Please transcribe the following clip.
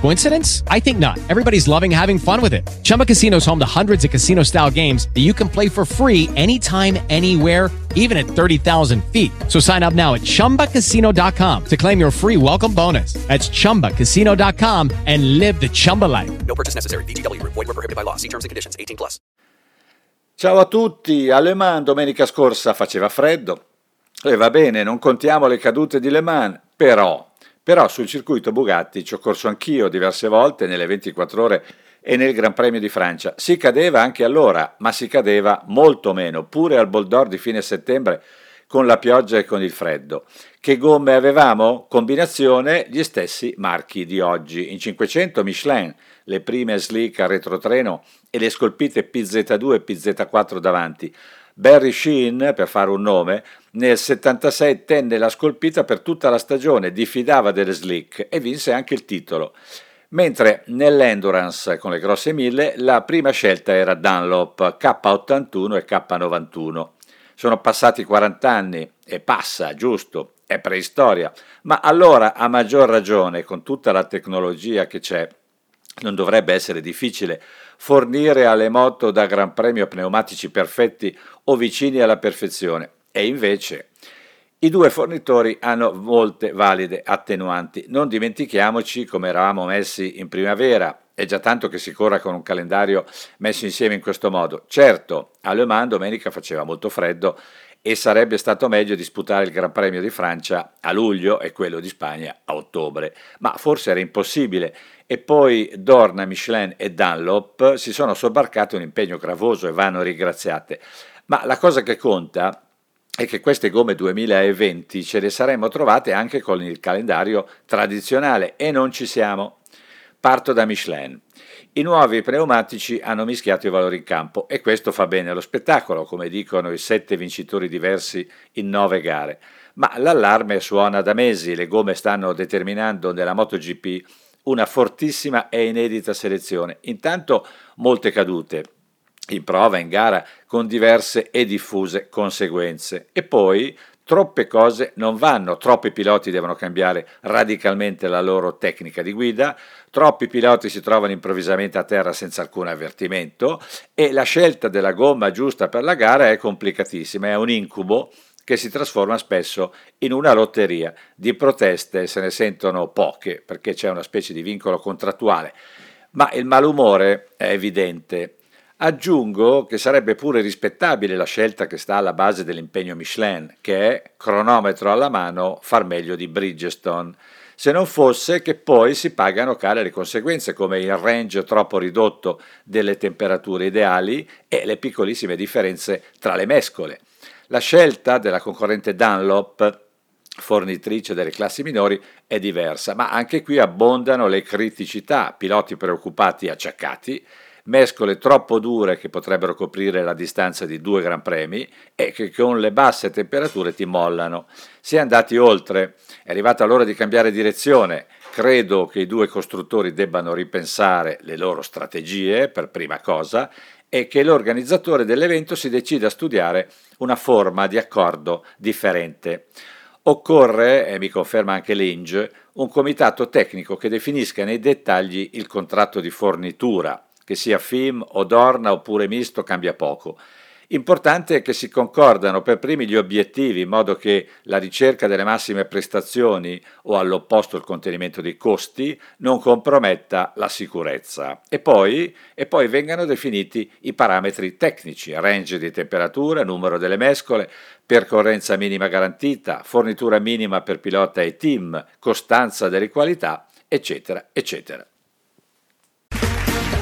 Coincidence? I think not. Everybody's loving having fun with it. Chumba Casino is home to hundreds of casino style games that you can play for free anytime, anywhere, even at 30,000 feet. So sign up now at chumbacasino.com to claim your free welcome bonus. That's chumbacasino.com and live the Chumba life. No purchase necessary. VGW Group. Void were prohibited by law. See terms and conditions. 18 plus. Ciao a tutti, a Le Mans domenica scorsa faceva freddo e va bene, non contiamo le cadute di Le Mans, però, però sul circuito Bugatti ci ho corso anch'io diverse volte nelle 24 ore e nel Gran Premio di Francia. Si cadeva anche allora, ma si cadeva molto meno, pure al Boldor di fine settembre con la pioggia e con il freddo. Che gomme avevamo? Combinazione gli stessi marchi di oggi. In 500 Michelin, le prime slick a retrotreno e le scolpite PZ2 e PZ4 davanti. Barry Sheen, per fare un nome, nel 76 tenne la scolpita per tutta la stagione, diffidava delle slick e vinse anche il titolo. Mentre nell'endurance con le grosse mille la prima scelta era Dunlop K81 e K91. Sono passati 40 anni e passa, giusto, è preistoria, ma allora a maggior ragione con tutta la tecnologia che c'è non dovrebbe essere difficile fornire alle moto da Gran Premio pneumatici perfetti o vicini alla perfezione. E invece i due fornitori hanno molte valide attenuanti. Non dimentichiamoci come eravamo messi in primavera. È già tanto che si corra con un calendario messo insieme in questo modo. Certo, a Le Mans domenica faceva molto freddo e sarebbe stato meglio disputare il Gran Premio di Francia a luglio e quello di Spagna a ottobre, ma forse era impossibile e poi Dorna, Michelin e Dunlop si sono sobbarcati un impegno gravoso e vanno ringraziate. Ma la cosa che conta è che queste gomme 2020 ce le saremmo trovate anche con il calendario tradizionale e non ci siamo. Parto da Michelin. I nuovi pneumatici hanno mischiato i valori in campo e questo fa bene allo spettacolo, come dicono i sette vincitori diversi in nove gare. Ma l'allarme suona da mesi, le gomme stanno determinando nella MotoGP una fortissima e inedita selezione. Intanto molte cadute, in prova, in gara, con diverse e diffuse conseguenze. E poi troppe cose non vanno, troppi piloti devono cambiare radicalmente la loro tecnica di guida, troppi piloti si trovano improvvisamente a terra senza alcun avvertimento. E la scelta della gomma giusta per la gara è complicatissima, è un incubo che si trasforma spesso in una lotteria. Di proteste. Se ne sentono poche perché c'è una specie di vincolo contrattuale, ma il malumore è evidente. Aggiungo che sarebbe pure rispettabile la scelta che sta alla base dell'impegno Michelin, che è, cronometro alla mano, far meglio di Bridgestone, se non fosse che poi si pagano care le conseguenze, come il range troppo ridotto delle temperature ideali e le piccolissime differenze tra le mescole. La scelta della concorrente Dunlop, fornitrice delle classi minori, è diversa, ma anche qui abbondano le criticità, piloti preoccupati e acciaccati, mescole troppo dure che potrebbero coprire la distanza di due Gran Premi e che con le basse temperature ti mollano. Si è andati oltre, è arrivata l'ora di cambiare direzione. Credo che i due costruttori debbano ripensare le loro strategie per prima cosa e che l'organizzatore dell'evento si decida a studiare una forma di accordo differente. Occorre, e mi conferma anche l'Inge, un comitato tecnico che definisca nei dettagli il contratto di fornitura, che sia FIM o Dorna oppure misto cambia poco. Importante è che si concordano per primi gli obiettivi in modo che la ricerca delle massime prestazioni o all'opposto il contenimento dei costi non comprometta la sicurezza e poi, e poi vengano definiti i parametri tecnici, range di temperatura, numero delle mescole, percorrenza minima garantita, fornitura minima per pilota e team, costanza delle qualità, eccetera, eccetera.